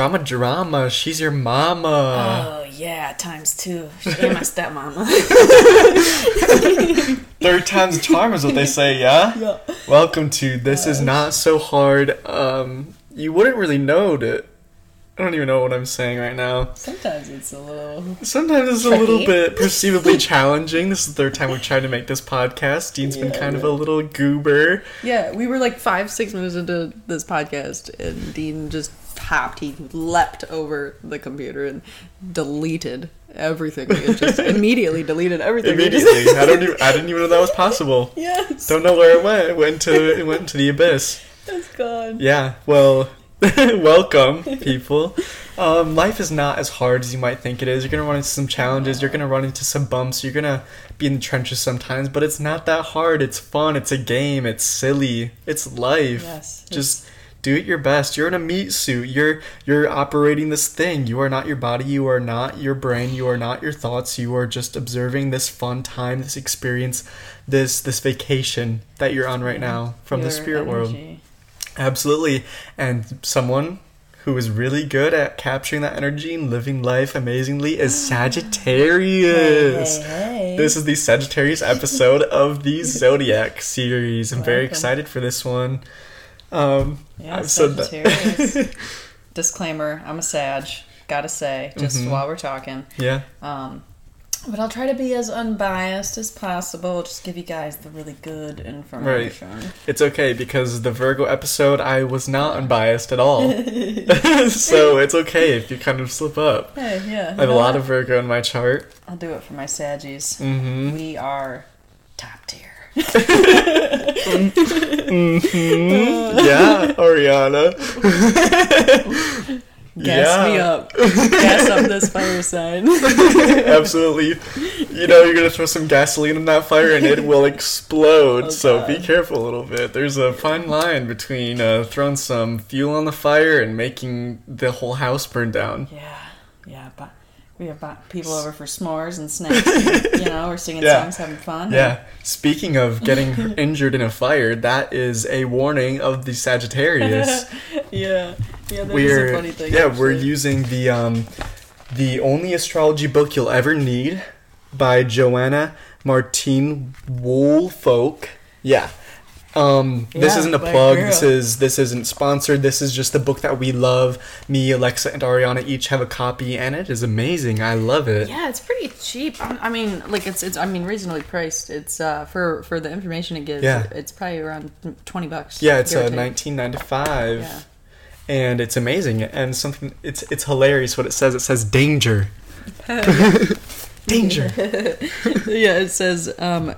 Drama, drama. She's your mama. Oh yeah, times two. She ain't my stepmama. Third time's a charm is what they say, yeah? yeah. Welcome to This Is Not So Hard. Um, you wouldn't really know it. I don't even know what I'm saying right now. Sometimes it's a little. Sometimes it's a little bit perceivably challenging. This is the third time we've tried to make this podcast. Dean's been Yeah, kind of a little goober. Yeah, we were like five, six minutes into this podcast, and Dean just hopped. He leapt over the computer and deleted everything. Had just immediately deleted everything. Immediately. I don't even, I didn't even know that was possible. yes, Don't know where it went. It went to it went into the abyss. it's gone. Yeah, well, welcome, people. Um, life is not as hard as you might think it is. You're gonna run into some challenges. You're gonna run into some bumps. You're gonna be in the trenches sometimes, but it's not that hard. It's fun. It's a game. It's silly. It's life. Yes, Just do it your best. You're in a meat suit. You're you're operating this thing. You are not your body. You are not your brain. You are not your thoughts. You are just observing this fun time, this experience, this this vacation that you're on right now from the Your spirit world. Absolutely. And someone who is really good at capturing that energy and living life amazingly is Sagittarius. Hey, hey, hey. This is the Sagittarius episode of the Zodiac series. I'm very excited for this one. Um, Yeah, I've said that- Disclaimer: I'm a Sag. Gotta say, just Mhm. while we're talking. yeah. Um, but I'll try to be as unbiased as possible. Just give you guys the really good information. Right. It's okay because the Virgo episode, I was not unbiased at all. so it's okay if you kind of slip up. Hey, yeah. I have a lot of Virgo in my chart. I'll do it for my Saggies. hmm We are top tier. Yeah, Arianna. Gas me Yeah. up. Gas up this fire sign. Absolutely. You know, you're gonna throw some gasoline in that fire and it will explode. Oh, so be careful a little bit. There's a fine line between uh, throwing some fuel on the fire and making the whole house burn down. yeah, yeah. But we have people over for s'mores and snacks. you know, we're singing Yeah. songs, having fun. Yeah. Speaking of getting injured in a fire, that is a warning of the Sagittarius. yeah, yeah. That is we're a funny thing. yeah, we're using the um the only astrology book you'll ever need by Joanna Martine Woolfolk. Yeah. Um, this isn't a plug. girl. This is this isn't sponsored. This is just a book that we love. Me, Alexa, and Arianna each have a copy, and it is amazing. I love it. Yeah, it's pretty cheap. I I mean, like it's it's I mean reasonably priced. It's uh for for the information it gives. Yeah. it's probably around twenty bucks. Yeah, it's give or uh, 1995, Yeah. and it's amazing. And something it's it's hilarious what it says. It says danger, danger. yeah, it says um,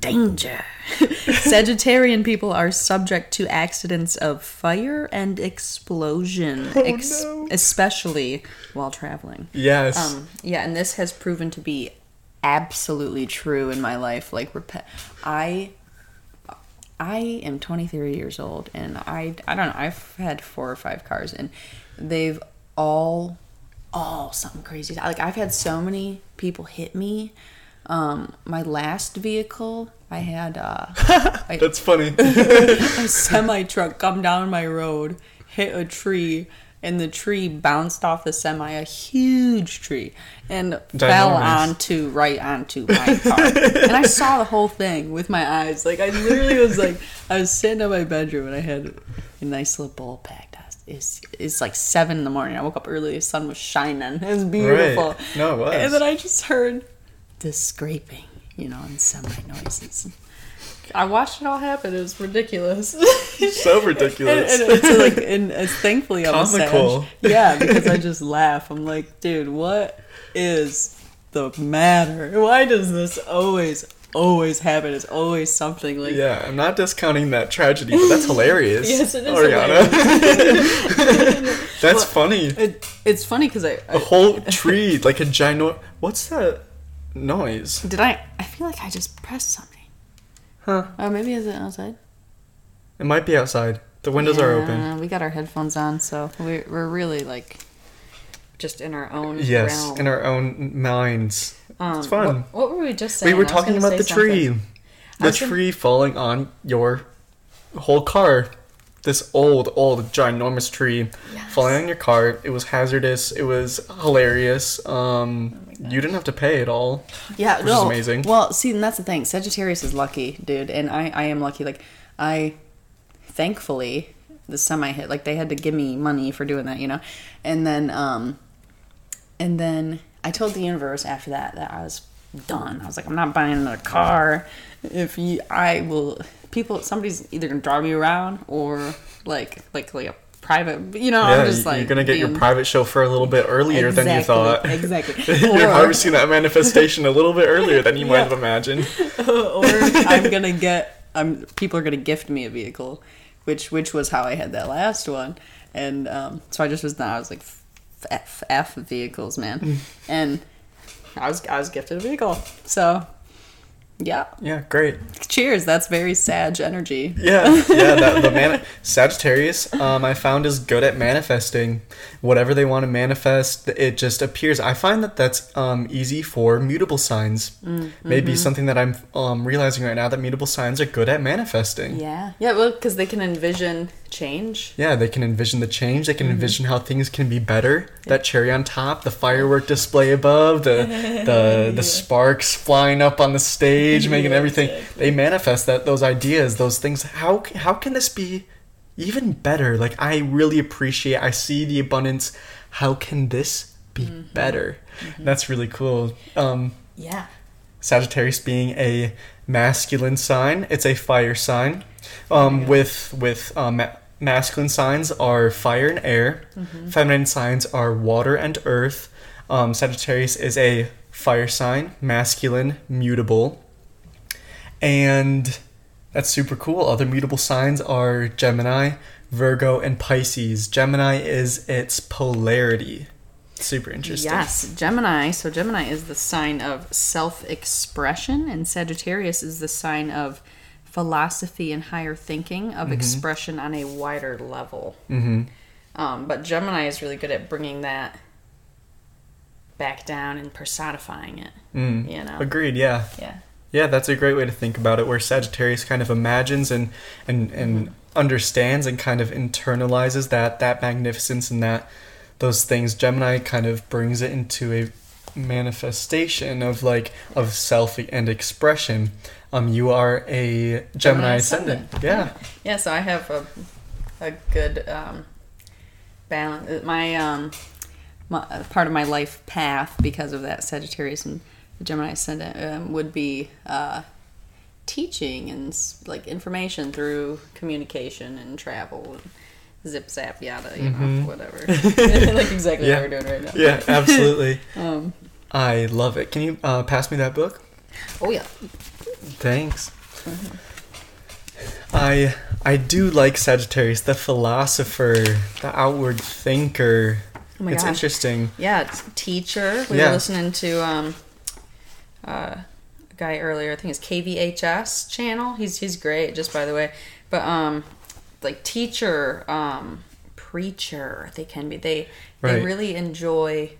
danger. Sagittarian people are subject to accidents of fire and explosion, ex- no. especially while traveling. Yes. Um, yeah, and this has proven to be absolutely true in my life. Like, rep- I, I am 23 years old, and I, I don't know. I've had four or five cars, and they've all, all something crazy. Like, I've had so many people hit me. Um, my last vehicle, I had uh, I, That's funny. a semi truck come down my road, hit a tree, and the tree bounced off the semi, a huge tree, and fell onto right onto my car. and I saw the whole thing with my eyes. Like I literally was like, I was sitting in my bedroom and I had a nice little bowl packed. It's, it's like seven in the morning. I woke up early. The sun was shining. It was beautiful. Right. No, it was. And then I just heard the scraping, you know, and semi noises. I watched it all happen. It was ridiculous. so and, ridiculous. and it's like, and it's thankfully I'm a Comical. Yeah, because I just laugh. I'm like, dude, what is the matter? Why does this always, always happen? It's always something like. yeah, I'm not discounting that tragedy, but that's hilarious. Yes, it is Arianna. that's funny. It, it's funny because I, A I whole tree, like a gino. What's that noise? did I. I feel like I just pressed something. Huh? Oh, maybe is it outside? It might be outside. The windows are open. We got our headphones on, so we're, we're really like just in our own Yes, realm. in our own minds. Um, it's fun. What, what were we just saying? we were talking about the say tree. The was gonna- tree falling on your whole car. This old, old, ginormous tree Yes. falling on your car. It was hazardous. It was hilarious. Um, you didn't have to pay at all. Yeah, Which is no. amazing. Well, see, and that's the thing. Sagittarius is lucky, dude, and I, I am lucky. Like, I, thankfully, the semi hit. Like, they had to give me money for doing that, you know, and then, um, and then I told the universe after that that I was done. I was like, I'm not buying another car. If you, I will. People, somebody's either gonna drive me around or like, like, like a private. You know, yeah, I'm just you- like you're gonna get your private chauffeur a little bit earlier than you thought. exactly. you're Or- harvesting that manifestation a little bit earlier than you might Yeah. have imagined. or I'm gonna get I'm people are gonna gift me a vehicle, which which was how I had that last one, and um, so I just was not I was like f f vehicles man, and I was I was gifted a vehicle, so yeah, Yeah, great. cheers. That's very Sag energy. Yeah, yeah. That, the man Sagittarius, um, I found is good at manifesting. Whatever they want to manifest, it just appears. I find that that's um, easy for mutable signs. Maybe something that I'm um, realizing right now that mutable signs are good at manifesting. Yeah, yeah. Well, because they can envision change. Yeah, they can envision the change. They can envision how things can be better. That cherry on top, the firework display above, the the the sparks flying up on the stage, making Yeah, everything. exactly. They manifest that those ideas, those things. How how can this be even better? Like I really appreciate. I see the abundance. How can this be better? That's really cool. Um, Yeah. Sagittarius being a masculine sign, it's a fire sign. Um, With with um, ma- masculine signs are fire and air. Feminine signs are water and earth. Um, Sagittarius is a fire sign, masculine, mutable, and that's super cool. Other mutable signs are Gemini, Virgo, and Pisces. Gemini is its polarity. Super interesting. Yes, Gemini. So Gemini is the sign of self-expression, and Sagittarius is the sign of philosophy and higher thinking of expression on a wider level. Mm-hmm. Um, but Gemini is really good at bringing that back down and personifying it. Mm. You know. Agreed. Yeah. Yeah. Yeah, that's a great way to think about it. Where Sagittarius kind of imagines and and and understands and kind of internalizes that that magnificence and that those things. Gemini kind of brings it into a manifestation of like of self and expression. Um, you are a Gemini, Gemini ascendant. ascendant. Yeah. Yeah, so I have a a good um, balance. My um, my, part of my life path because of that Sagittarius and the Gemini ascendant um, would be uh, teaching and like information through communication and travel and zip zap yada you know whatever like exactly Yeah. what we're doing right now. Yeah, absolutely. Um, I love it. Can you uh, pass me that book? oh yeah. Thanks. I I do like Sagittarius, the philosopher, the outward thinker. Oh my god. it's gosh. interesting. Yeah, it's teacher. We Yeah. were listening to um, uh, a guy earlier. I think it's KVHS channel. He's he's great. Just by the way, but um, like teacher, um, preacher, they can be. They they really enjoy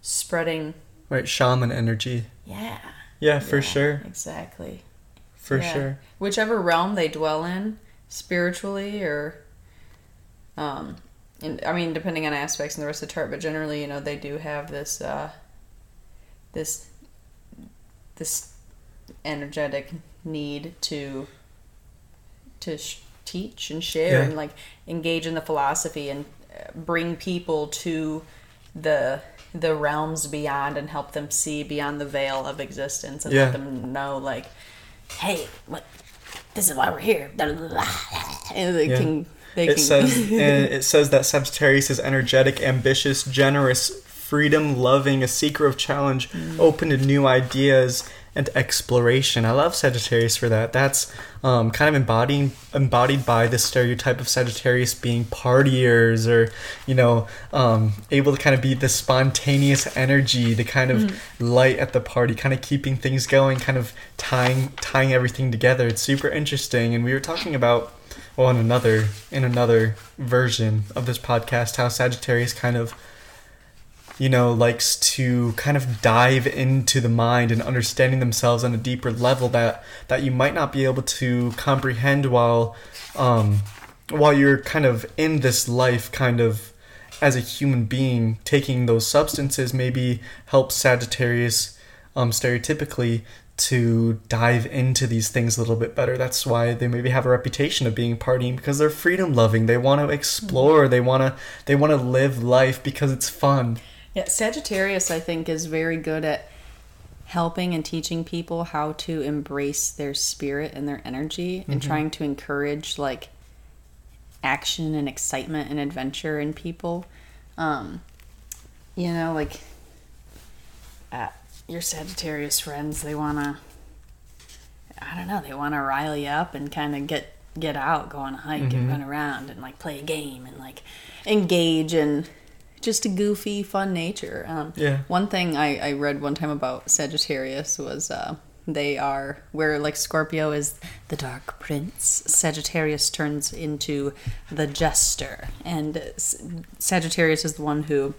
spreading. Right, shaman energy. Yeah. Yeah, for Yeah, sure. Exactly. For Yeah. sure. Whichever realm they dwell in, spiritually or, um, and I mean, depending on aspects in the rest of the chart, but generally, you know, they do have this, uh, this, this energetic need to, to sh- teach and share Yeah. and like engage in the philosophy and uh, bring people to the the realms beyond and help them see beyond the veil of existence and Yeah. let them know like hey what this is why we're here and they Yeah. can they It can says it says that Sagittarius is energetic, ambitious, generous, freedom loving, a seeker of challenge, Mm. open to new ideas and exploration. I love Sagittarius for that. That's um, kind of embodying embodied by the stereotype of Sagittarius being partiers or you know um, able to kind of be the spontaneous energy, the kind of Mm. light at the party, kind of keeping things going, kind of tying tying everything together. It's super interesting, and we were talking about well in another in another version of this podcast how Sagittarius kind of you know, likes to kind of dive into the mind and understanding themselves on a deeper level that that you might not be able to comprehend while um, while you're kind of in this life, kind of as a human being, taking those substances maybe helps Sagittarius um, stereotypically to dive into these things a little bit better. That's why they maybe have a reputation of being partying because they're freedom loving. They want to explore. They want to they want to live life because it's fun. Yeah, Sagittarius I think is very good at helping and teaching people how to embrace their spirit and their energy and trying to encourage like action and excitement and adventure in people. Um, you know, like uh, your Sagittarius friends, they want to, I don't know, they want to rile you up and kind of get get out, go on a hike and run around and like play a game and like engage in just a goofy, fun nature. Um, Yeah. One thing I, I read one time about Sagittarius was uh, they are where like Scorpio is the dark prince, Sagittarius turns into the jester, and S- Sagittarius is the one who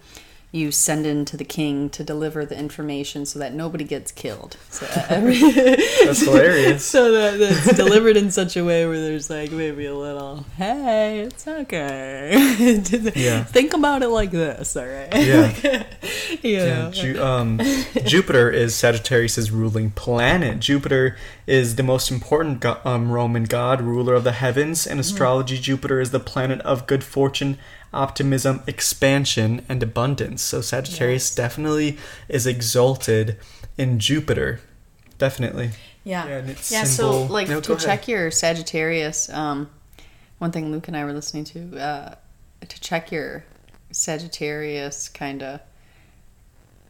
you send in to the king to deliver the information so that nobody gets killed. So, every- That's hilarious. so that that's delivered in such a way where there's like maybe a little, hey, it's okay. Yeah. Think about it like this, all right? Yeah. you Yeah. Ju- um, Jupiter is Sagittarius's ruling planet. Jupiter is the most important go- um, Roman god, ruler of the heavens. In astrology, Jupiter is the planet of good fortune, optimism, expansion, and abundance. So Sagittarius definitely is exalted in Jupiter. Definitely. Yeah. Yeah, yeah, so like No, to check your Sagittarius, um, one thing Luke and I were listening to, uh, to check your Sagittarius kind of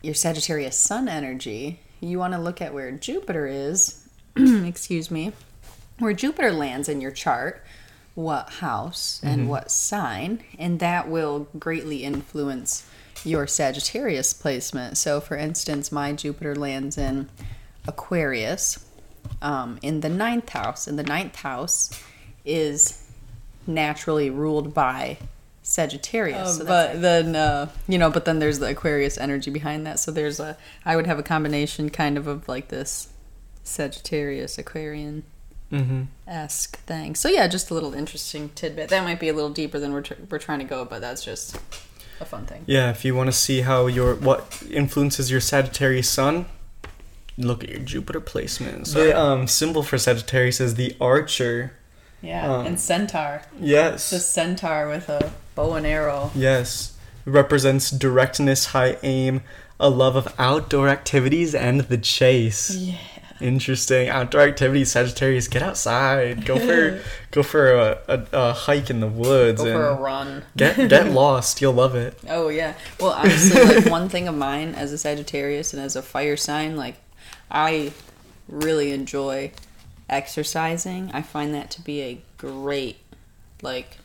your Sagittarius sun energy, you want to look at where Jupiter is, excuse me, where Jupiter lands in your chart, what house and what sign, and that will greatly influence your Sagittarius placement. So, for instance, my Jupiter lands in Aquarius um, in the ninth house, and the ninth house is naturally ruled by Sagittarius. Oh, but then, uh, you know, but then there's the Aquarius energy behind that. So there's a, I would have a combination kind of of like this Sagittarius Aquarian Mm-hmm. esque thing. So yeah, just a little interesting tidbit. That might be a little deeper than we're tr- we're trying to go, but that's just a fun thing. Yeah, if you want to see how your what influences your Sagittarius sun, look at your Jupiter placement. So the um, symbol for Sagittarius is the archer. Yeah, Um, and centaur, Yes. the centaur with a bow and arrow. Yes. It represents directness, high aim, a love of outdoor activities, and the chase. Yeah. Interesting. Outdoor activities, Sagittarius, get outside. Go for go for a, a, a hike in the woods Go and for a run. get get lost. You'll love it. Oh yeah. Well, honestly, like one thing of mine as a Sagittarius and as a fire sign, like I really enjoy exercising. I find that to be a great like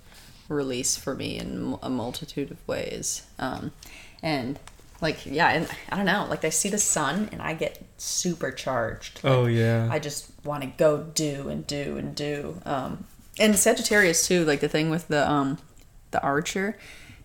release for me in a multitude of ways. Um, and like yeah, and I don't know, like I see the sun and I get supercharged. Like, Oh yeah. I just want to go do and do and do. Um, and Sagittarius too, like the thing with the um, the archer,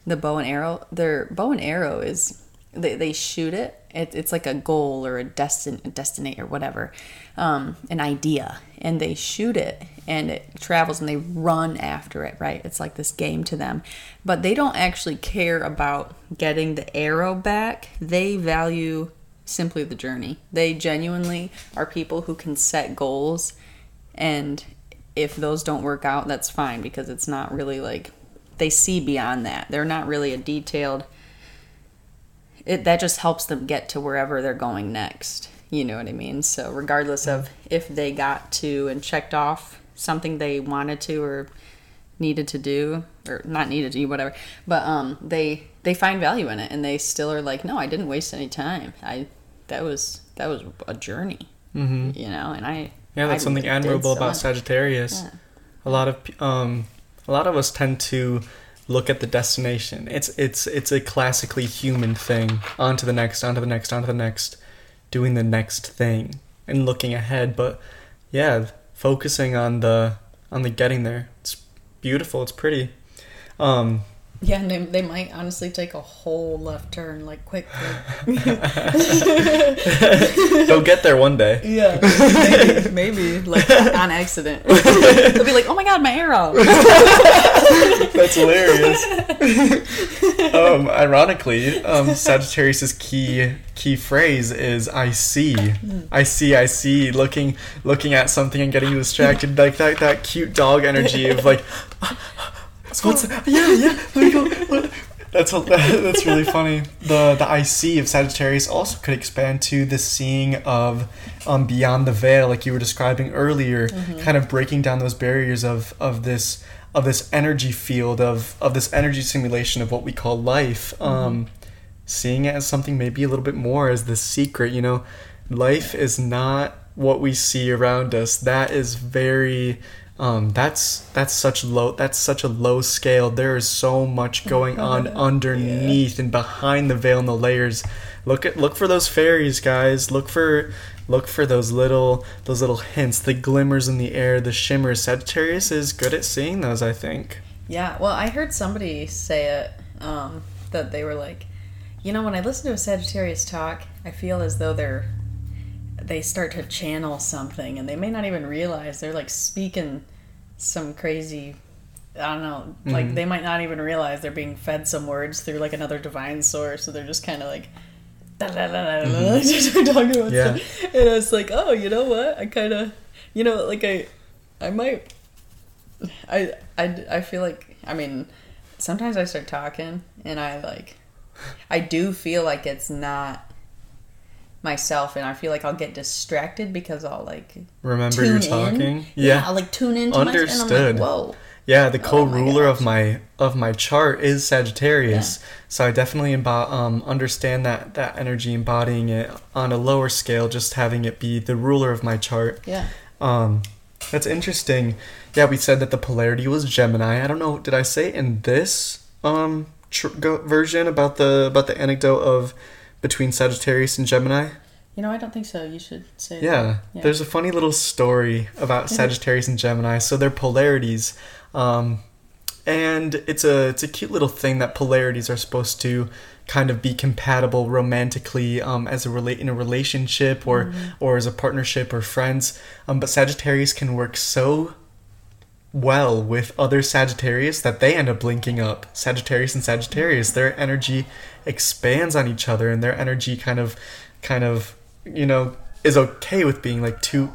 the bow and arrow. Their bow and arrow is they, they shoot it. it. It's like a goal or a destin a or whatever, um, an idea, and they shoot it and it travels and they run after it. Right? It's like this game to them, but they don't actually care about getting the arrow back. They value simply the journey. They genuinely are people who can set goals and if those don't work out, that's fine because it's not really like they see beyond that. They're not really a detailed it that just helps them get to wherever they're going next. You know what I mean? So regardless of if they got to and checked off something they wanted to or needed to do or not needed to do whatever but um they they find value in it and they still are like no i didn't waste any time i that was that was a journey mm-hmm. you know and i Yeah, that's I something admirable so about much. Sagittarius. Yeah. A lot of um, a lot of us tend to look at the destination. It's it's it's a classically human thing. On to the next, on to the next, on to the next, doing the next thing and looking ahead. But yeah, focusing on the on the getting there. It's beautiful. It's pretty. Um, Yeah, and they, they might honestly take a whole left turn, like quick. They'll get there one day. yeah, maybe, maybe like on accident. They'll be like, "Oh my god, my arrow!" That's hilarious. um, ironically, um, Sagittarius's key key phrase is "I see, I see, I see." Looking looking at something and getting distracted, like that that cute dog energy of like, what's yeah yeah. Let me go. That's that's really funny. The the I see of Sagittarius also could expand to the seeing of um, beyond the veil, like you were describing earlier, kind of breaking down those barriers of of this of this energy field of of this energy simulation of what we call life. Um, seeing it as something maybe a little bit more as the secret. You know, life is not what we see around us. That is very. Um, that's that's such low. That's such a low scale. There is so much going on underneath and behind the veil and the layers. Look at look for those fairies, guys. Look for look for those little those little hints, the glimmers in the air, the shimmers. Sagittarius is good at seeing those. I think. Yeah, well, I heard somebody say it um, that they were like, you know, when I listen to a Sagittarius talk, I feel as though they're they start to channel something, and they may not even realize they're like speaking some crazy. I don't know. Like mm-hmm. they might not even realize they're being fed some words through like another divine source, so they're just kind of like. Da, da, da, da, da, mm-hmm. just talking about Yeah. stuff. And I was like, oh, you know what? I kind of, you know, like I, I might I, I, I feel like I mean sometimes I start talking and I like I do feel like it's not myself and I feel like I'll get distracted because I'll like Remember tune you're in. talking. yeah, I'll like tune into my and I'm Understood. like whoa Yeah, the Oh co-ruler of my of my chart is Sagittarius, so I definitely embo- um, understand that that energy, embodying it on a lower scale, just having it be the ruler of my chart. yeah Um, that's interesting. Yeah, we said that the polarity was Gemini. I don't know. Did I say in this um tr- version about the about the anecdote of between Sagittarius and Gemini? you know I don't think so you should say Yeah. Yeah. there's a funny little story about Sagittarius and Gemini. So they're polarities, um, and it's a it's a cute little thing that polarities are supposed to kind of be compatible romantically um, as a relate in a relationship or or as a partnership or friends. Um, but Sagittarius can work so well with other Sagittarius that they end up linking up. Sagittarius and Sagittarius, their energy expands on each other, and their energy kind of, kind of, you know, is okay with being like two.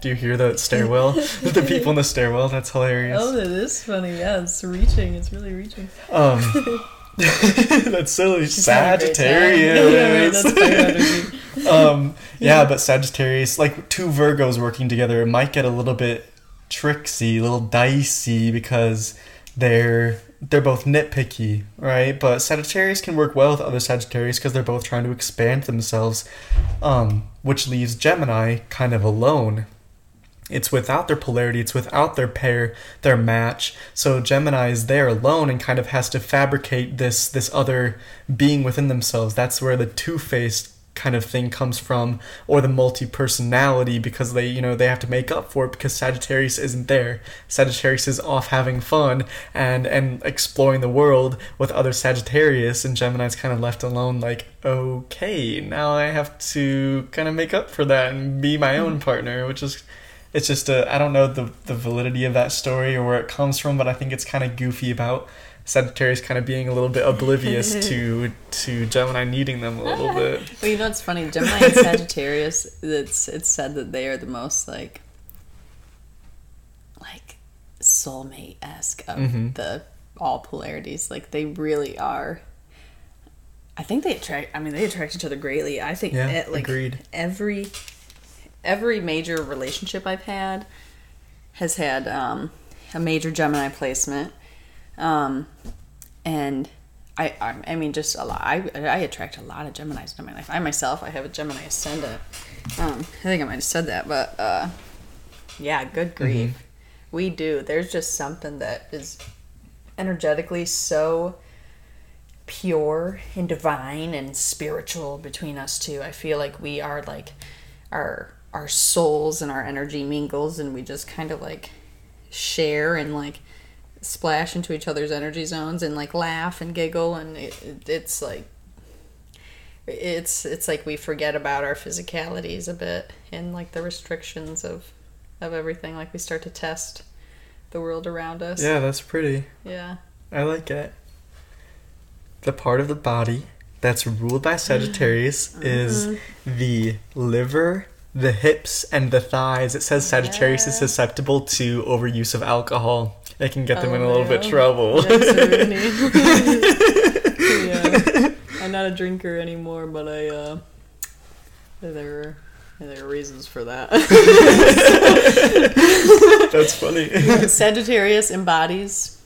Do you hear the stairwell? the people in the stairwell. That's hilarious. oh it is funny yeah it's reaching it's really reaching Um, that's silly. She's having a great time. Yeah, right, Sagittarius. that's um, yeah, but Sagittarius, like two Virgos working together, it might get a little bit tricksy, little dicey because they're they're both nitpicky, right? But Sagittarius can work well with other Sagittarius because they're both trying to expand themselves, um, which leaves Gemini kind of alone. It's without their polarity, it's without their pair, their match. So Gemini is there alone and kind of has to fabricate this this other being within themselves. That's where the two-faced kind of thing comes from or the multi-personality because they, you know, they have to make up for it because Sagittarius isn't there. Sagittarius is off having fun and and exploring the world with other Sagittarius and Gemini's kind of left alone like, "Okay, now I have to kind of make up for that and be my own hmm. partner," which is it's just a I don't know the the validity of that story or where it comes from, but I think it's kind of goofy about Sagittarius kind of being a little bit oblivious to to Gemini needing them a little bit. Well, you know what's funny? Gemini and Sagittarius. It's it's said that they are the most like like soulmate esque of Mhm. the all polarities. Like they really are. I think they attract. I mean, they attract each other greatly. I think Yeah, it, like agreed. every every major relationship I've had has had um, a major Gemini placement, um, and I, I I mean just a lot. I I attract a lot of Gemini's in my life. I myself I have a Gemini ascendant. Um, I think I might have said that, but uh, yeah, good grief, we do. There's just something that is energetically so pure and divine and spiritual between us two. I feel like we are like our our souls and our energy mingles and we just kind of like share and like splash into each other's energy zones and like laugh and giggle and it, it, it's like it's it's like we forget about our physicalities a bit and like the restrictions of of everything like we start to test the world around us Yeah, that's pretty. yeah I like it. The part of the body that's ruled by Sagittarius is Mm-hmm. the liver, the hips, and the thighs. It says Sagittarius is susceptible to overuse of alcohol. It can get them Oh, in a little bit yeah. trouble. Yeah. I'm not a drinker anymore, but I uh there there are reasons for that. That's funny. Sagittarius embodies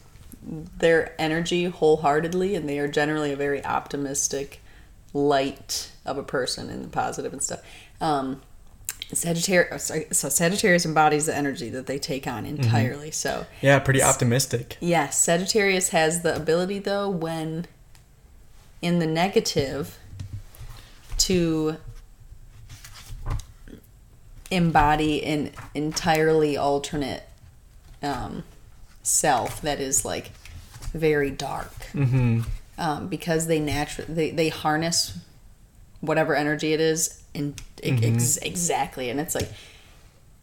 their energy wholeheartedly and they are generally a very optimistic light of a person and positive and stuff. Um Sagittarius, sorry, so Sagittarius embodies the energy that they take on entirely. So, yeah, pretty optimistic. Yes, Sagittarius has the ability, though, when in the negative, to embody an entirely alternate um, self that is like very dark. Mm-hmm. Um, because they naturally they, they harness whatever energy it is and ex- exactly. And it's like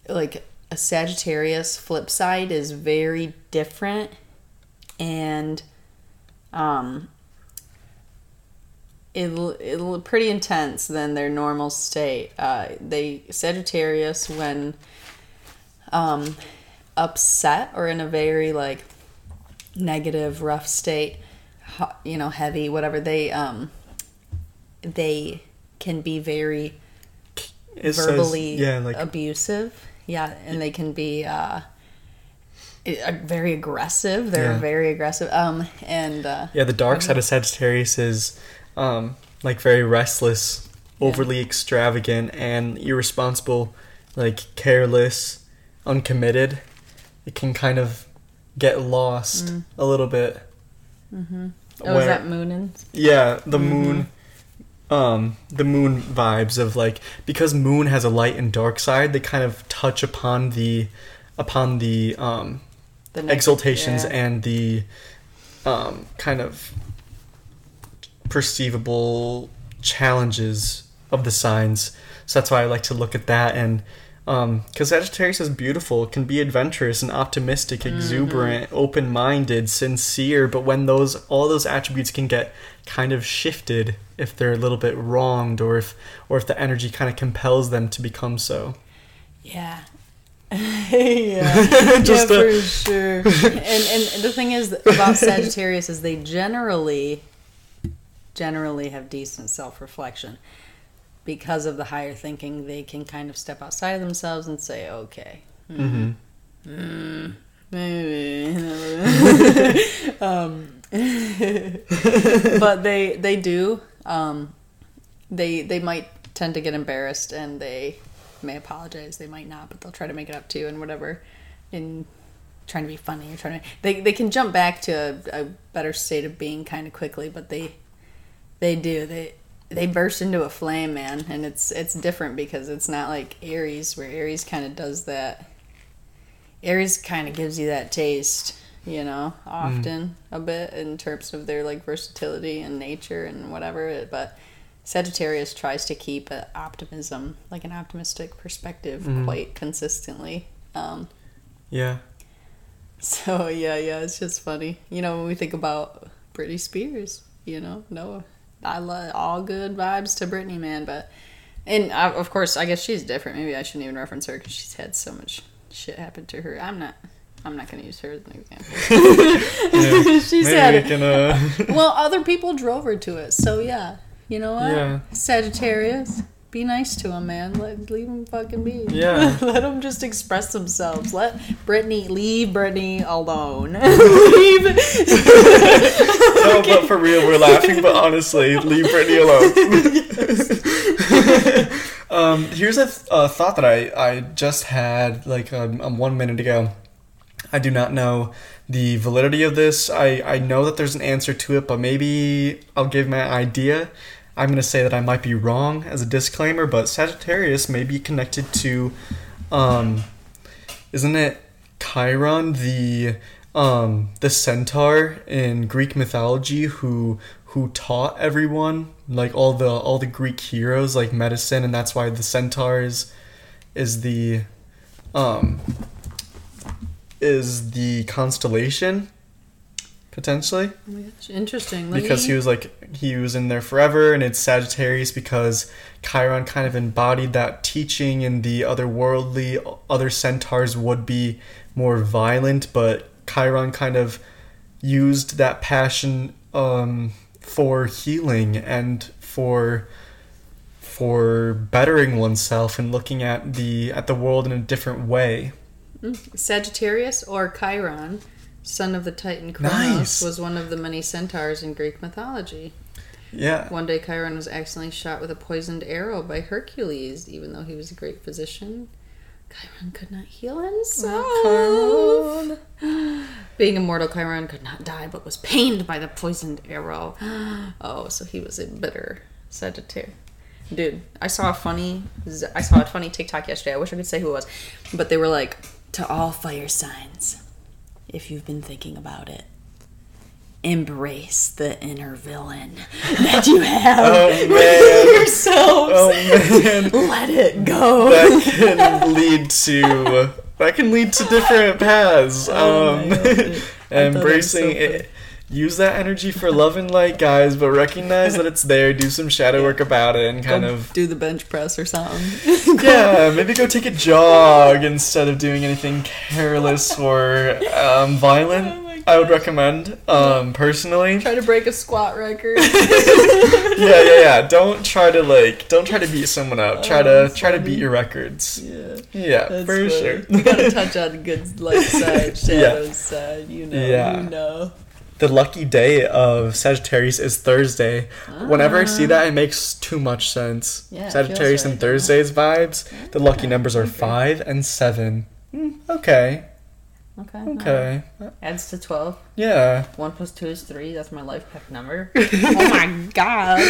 like a Sagittarius flip side is very different. And um it'll it'll pretty intense than their normal state. Uh they Sagittarius when um upset or in a very like negative rough state you know heavy whatever they um they can be very It says- verbally yeah, like abusive. Yeah, and they can be uh, uh, very aggressive. They're Yeah. very aggressive. Um, and uh, yeah, the dark side of Sagittarius is um, like very restless, overly extravagant, and irresponsible, like careless, uncommitted. It can kind of get lost a little bit. Mm-hmm. oh, is that Moon and Yeah, the moon um the moon vibes of like because moon has a light and dark side, they kind of touch upon the upon the um the neg- exaltations yeah. and the um kind of perceivable challenges of the signs. So that's why I like to look at that and um because Sagittarius is beautiful, can be adventurous and optimistic, exuberant, open-minded, sincere, but when those all those attributes can get kind of shifted if they're a little bit wronged or if or if the energy kind of compels them to become so. Yeah. yeah, Just yeah, a- for sure. And and the thing is about Sagittarius is they generally generally have decent self reflection. Because of the higher thinking, they can kind of step outside of themselves and say, "Okay, Mhm. mm, maybe." um, but they they do. Um, they they might tend to get embarrassed and they may apologize. They might not, but they'll try to make it up to you and whatever. In trying to be funny or trying to they they can jump back to a, a better state of being kind of quickly, but they they do they they burst into a flame, man, and it's it's different because it's not like Aries where Aries kind of does that. Aries kind of gives you that taste, you know, often a bit in terms of their like versatility and nature and whatever. But Sagittarius tries to keep a optimism, like an optimistic perspective, quite consistently. Um, Yeah. so yeah, yeah, it's just funny. You know, when we think about Britney Spears, you know, no, I love all good vibes to Britney, man. But and uh, of course, I guess she's different. Maybe I shouldn't even reference her because she's had so much shit happen to her. I'm not. I'm not going to use her as an example. Maybe had we can uh well, other people drove her to it. So yeah, you know what? Yeah. Sagittarius, be nice to him, man. Let leave him fucking be. Yeah. Let them just express themselves. Let Britney leave Britney alone. leave. No, but for real, we're laughing. But honestly, leave Britney alone. um, here's a, th- a thought that I, I just had like um, um, one minute ago. I do not know the validity of this. I, I know that there's an answer to it, but maybe I'll give my idea. I'm going to say that I might be wrong as a disclaimer, but Sagittarius may be connected to, um, isn't it Chiron, the um the centaur in Greek mythology who who taught everyone like all the all the Greek heroes like medicine and that's why the centaur is is the um is the constellation potentially Oh my gosh, interesting. Let because me- he was like he was in there forever and it's Sagittarius because Chiron kind of embodied that teaching and the otherworldly other centaurs would be more violent but Chiron kind of used that passion um, for healing and for for bettering oneself and looking at the at the world in a different way. Sagittarius or Chiron, son of the Titan Kronos, Nice. was one of the many centaurs in Greek mythology. Yeah. One day, Chiron was accidentally shot with a poisoned arrow by Hercules, even though he was a great physician. Chiron could not heal himself. Oh, Chiron. Being immortal, Chiron could not die, but was pained by the poisoned arrow. Oh, so he was a bitter Sagittarius. Dude, I saw a funny, I saw a funny TikTok yesterday. I wish I could say who it was, but they were like, "To all fire signs, if you've been thinking about it, embrace the inner villain that you have Oh within man. yourselves. Oh man. Let it go." that can lead to that can lead to different paths. Oh Um, God, dude. I thought that was embracing so it. Use that energy for love and light, guys, but recognize that it's there. Do some shadow work about it and kind Go of do the bench press or something. yeah, maybe go take a jog instead of doing anything careless or um, violent. Oh I would recommend um, personally. Try to break a squat record. Yeah, yeah, yeah. Don't try to like. Don't try to beat someone up. Try Oh, to try to beat your records. yeah. Yeah, That's for funny. sure. You gotta touch on the good light side, shadow Yeah. side. You know, Yeah. you know. The lucky day of Sagittarius is Thursday. Whenever I see that, it makes too much sense. Yeah, Sagittarius feels and right. Thursdays vibes. The lucky numbers are five and seven. Mm, okay, Okay. okay, Adds to twelve. yeah. One plus two is three. That's my life path number. oh my god.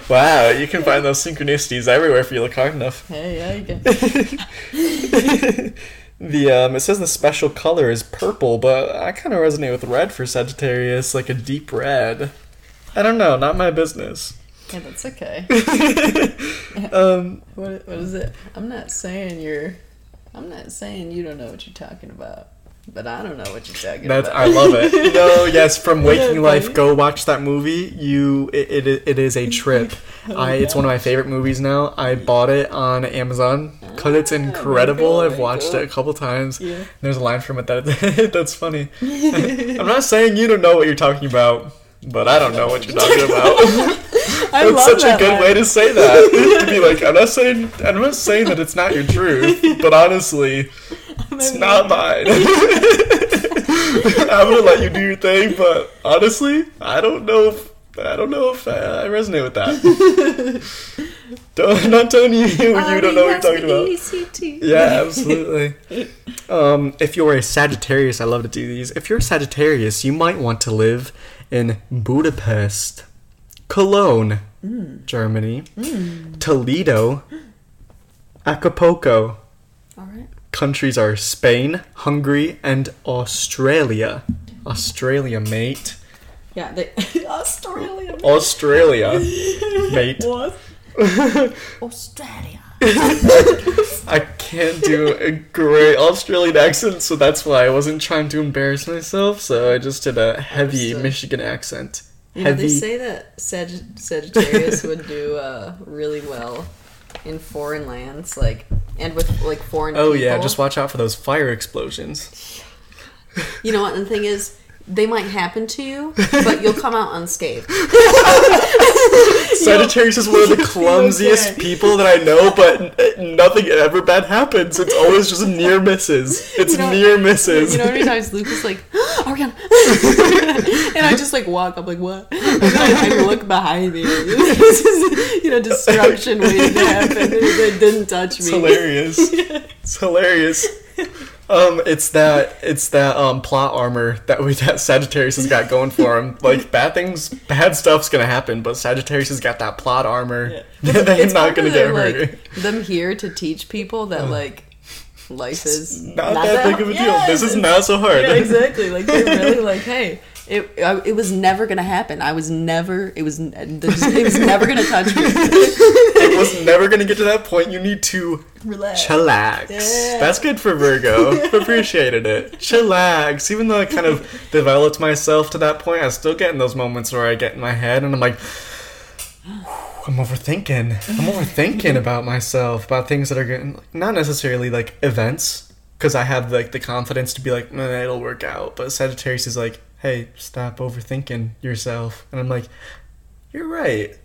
Wow, you can find those synchronicities everywhere if you look hard enough. Hey, yeah, you can. The um, it says the special color is purple, but I kind of resonate with red for Sagittarius, like a deep red. I don't know, not my business. Yeah, that's okay. Um, What, what is it? I'm not saying you're. I'm not saying you don't know what you're talking about, but I don't know what you're talking That's about. I love it. No, yes, from Waking Life, go watch that movie. You, it, it, it is a trip. Oh, I, it's one of my favorite movies now. I bought it on Amazon because it's Ah, very incredible. cool, I've watched cool. it a couple times. Yeah. There's a line from it that that's funny. I'm not saying you don't know what you're talking about, but I don't know what you're talking about. I That's love such a good line. way to say that. to be like, I'm not saying, I'm not saying that it's not your truth, but honestly, it's not mine. I'm gonna let you do your thing, but honestly, I don't know if I don't know if I, I resonate with that. don't, I'm not telling you you don't know what you're talking about. Yeah, absolutely. Um, if you're a Sagittarius, I love to do these. If you're a Sagittarius, you might want to live in Budapest, Cologne, Germany, Toledo, Acapulco. All right. Countries are Spain, Hungary, and Australia. Australia, mate. Yeah, they, Australia. Australia, mate. What? Australia. I can't do a great Australian accent, so that's why I wasn't trying to embarrass myself. So I just did a heavy Understood. Michigan accent. You know, Heavy. they say that Sag- Sagittarius would do uh, really well in foreign lands, like and with like foreign. oh people. yeah, just watch out for those fire explosions. You know what? And the thing is, they might happen to you, but you'll come out unscathed. Sagittarius is one of the clumsiest okay. people that I know, but eh, nothing ever bad happens. It's always just near misses. It's You know- near misses. You know how many times Luke is like, oh, Arianna, and I just like walk up like what, and then I, I look behind me. This is, you know, destruction waiting to happen. It didn't touch me. It's hilarious. It's hilarious. Um, it's that it's that um plot armor that we that Sagittarius has got going for him. Like bad things, bad stuff's gonna happen, but Sagittarius has got that plot armor that he's It's not gonna get hurt. like them here to teach people that like life is Not, that big of a deal. This is Yeah, not so hard. yeah, exactly. Like they're really like, hey, it it was never gonna happen. I was never. It was. It was never gonna touch me. it was never gonna get to that point. You need to Relax. chillax. Yeah. That's good for Virgo. Appreciated it. Chillax. Even though I kind of developed myself to that point, I still get in those moments where I get in my head and I'm like, I'm overthinking. I'm overthinking mm-hmm. about myself, about things that are getting not necessarily like events, because I have like the confidence to be like, it'll work out. But Sagittarius is like, hey, stop overthinking yourself, and I'm like, you're right.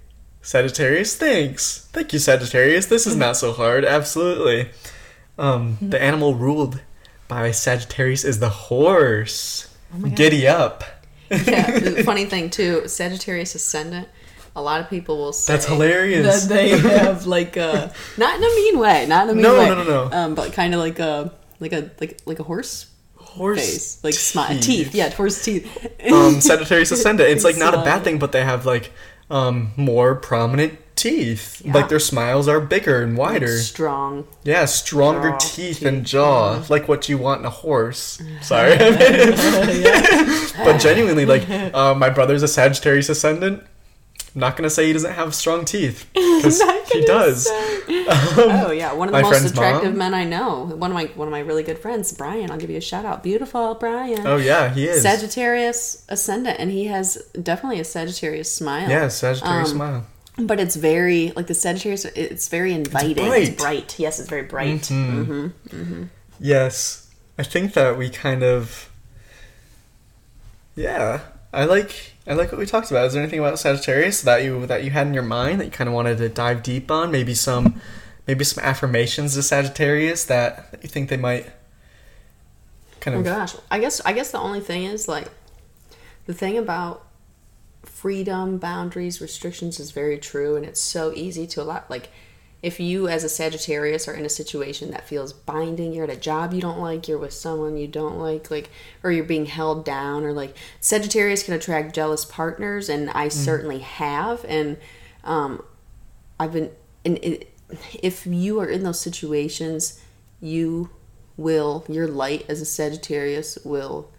Sagittarius, thanks. Thank you, Sagittarius. This is not so hard. Absolutely. Um, the animal ruled by Sagittarius is the horse. God. Giddy up. yeah, funny thing too, Sagittarius ascendant. A lot of people will say That's hilarious. that they have like a not in a mean way, not in a mean No, way. no, no, no. Um, but kind of like a like a like like a horse Horse face, like smile teeth. Yeah, horse teeth. um, Sagittarius ascendant. It's like not a bad thing, but they have like um, more prominent teeth. Yeah. Like their smiles are bigger and wider. strong. Yeah, stronger Jaw, teeth, teeth, and jaw, like what you want in a horse. Sorry, but genuinely, like uh, my brother's a Sagittarius ascendant. I'm not gonna say he doesn't have strong teeth because he does. say. Um, Oh yeah, one of the most attractive mom? men I know. One of my one of my really good friends, Brian. I'll give you a shout out. Beautiful Brian. Oh yeah, he is. Sagittarius ascendant, and he has definitely a Sagittarius smile. yeah, Sagittarius Um, smile. but it's very like the Sagittarius. It's very inviting. It's bright. bright. Yes, it's very bright. Mm-hmm. Yes, I think that we kind of. Yeah, I like I like what we talked about. Is there anything about Sagittarius that you that you had in your mind that you kind of wanted to dive deep on? Maybe some, maybe some affirmations to Sagittarius that, that you think they might. Kind oh of. Oh gosh, I guess I guess the only thing is like the thing about freedom, boundaries, restrictions is very true, and it's so easy to allow. Like, if you as a Sagittarius are in a situation that feels binding, you're at a job you don't like, you're with someone you don't like, like, or you're being held down, or like Sagittarius can attract jealous partners, and I certainly have, and um, I've been and it, if you are in those situations, you will your light as a Sagittarius will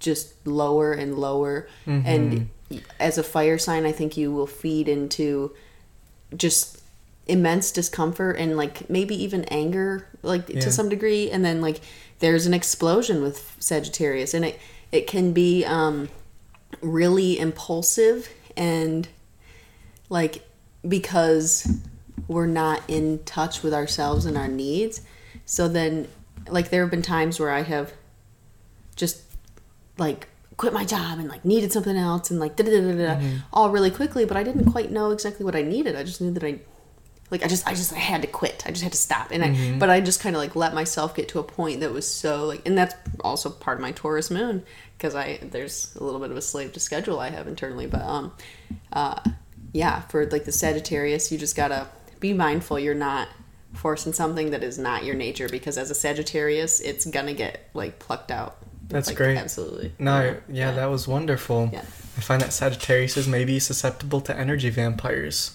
just lower and lower and as a fire sign I think you will feed into just immense discomfort and like maybe even anger like Yeah. to some degree. And then like there's an explosion with Sagittarius. And it it can be um really impulsive and like because we're not in touch with ourselves and our needs. So then like there have been times where i have just like quit my job and like needed something else and like da da da da da all really quickly. But i didn't quite know exactly what i needed. I just knew that i like i just i just I had to quit i just had to stop and i but i just kind of like let myself get to a point that was so like and that's also part of my taurus moon because i there's a little bit of a slave to schedule i have internally but um uh yeah for like the sagittarius you just gotta be mindful you're not forcing something that is not your nature because as a sagittarius it's gonna get like plucked out That's Like, great. absolutely No, yeah, that was wonderful. Yeah. I find that Sagittarius is maybe susceptible to energy vampires.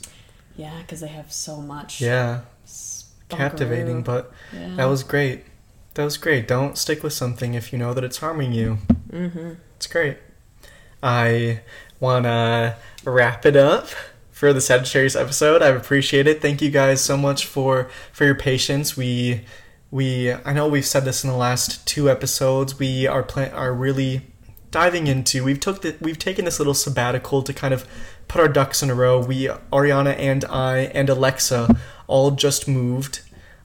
Yeah because they have so much Yeah, captivating, but yeah. that was great. That was great. Don't stick with something if you know that it's harming you. mm-hmm. It's great. I want to wrap it up for the Sagittarius episode. I appreciate it. Thank you guys so much for for your patience. We we I know we've said this in the last two episodes. We are plan- are really diving into. We've took the, we've taken this little sabbatical to kind of put our ducks in a row. We Arianna and I and Alexa all just moved.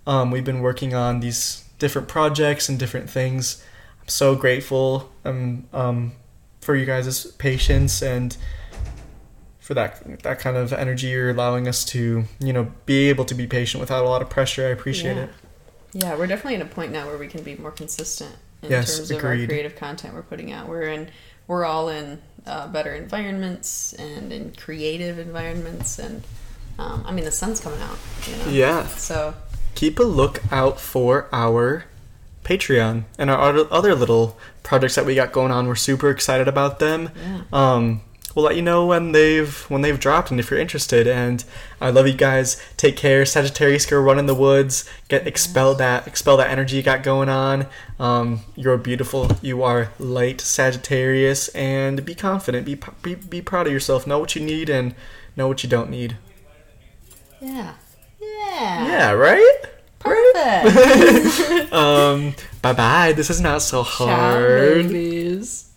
Um, we've been working on these different projects and different things. I'm so grateful um, um, for you guys' patience and for that that kind of energy you're allowing us to you know be able to be patient without a lot of pressure. I appreciate Yeah. it. Yeah, we're definitely at a point now where we can be more consistent in Yes, terms of our creative content we're putting out. We're in, we're all in uh, better environments and in creative environments, and um, I mean the sun's coming out. You know? Yeah. So keep a look out for our Patreon and our other- other little projects that we got going on. We're super excited about them. yeah. Um, we'll let you know when they've when they've dropped and if you're interested. And I love you guys. Take care. Sagittarius, go run in the woods. Get expel that expel that energy you got going on. Um, you're beautiful. You are light Sagittarius, and be confident. Be be be proud of yourself. Know what you need and know what you don't need. Yeah. Yeah. Yeah, right. Perfect. Um, bye bye. This is not so hard. baby.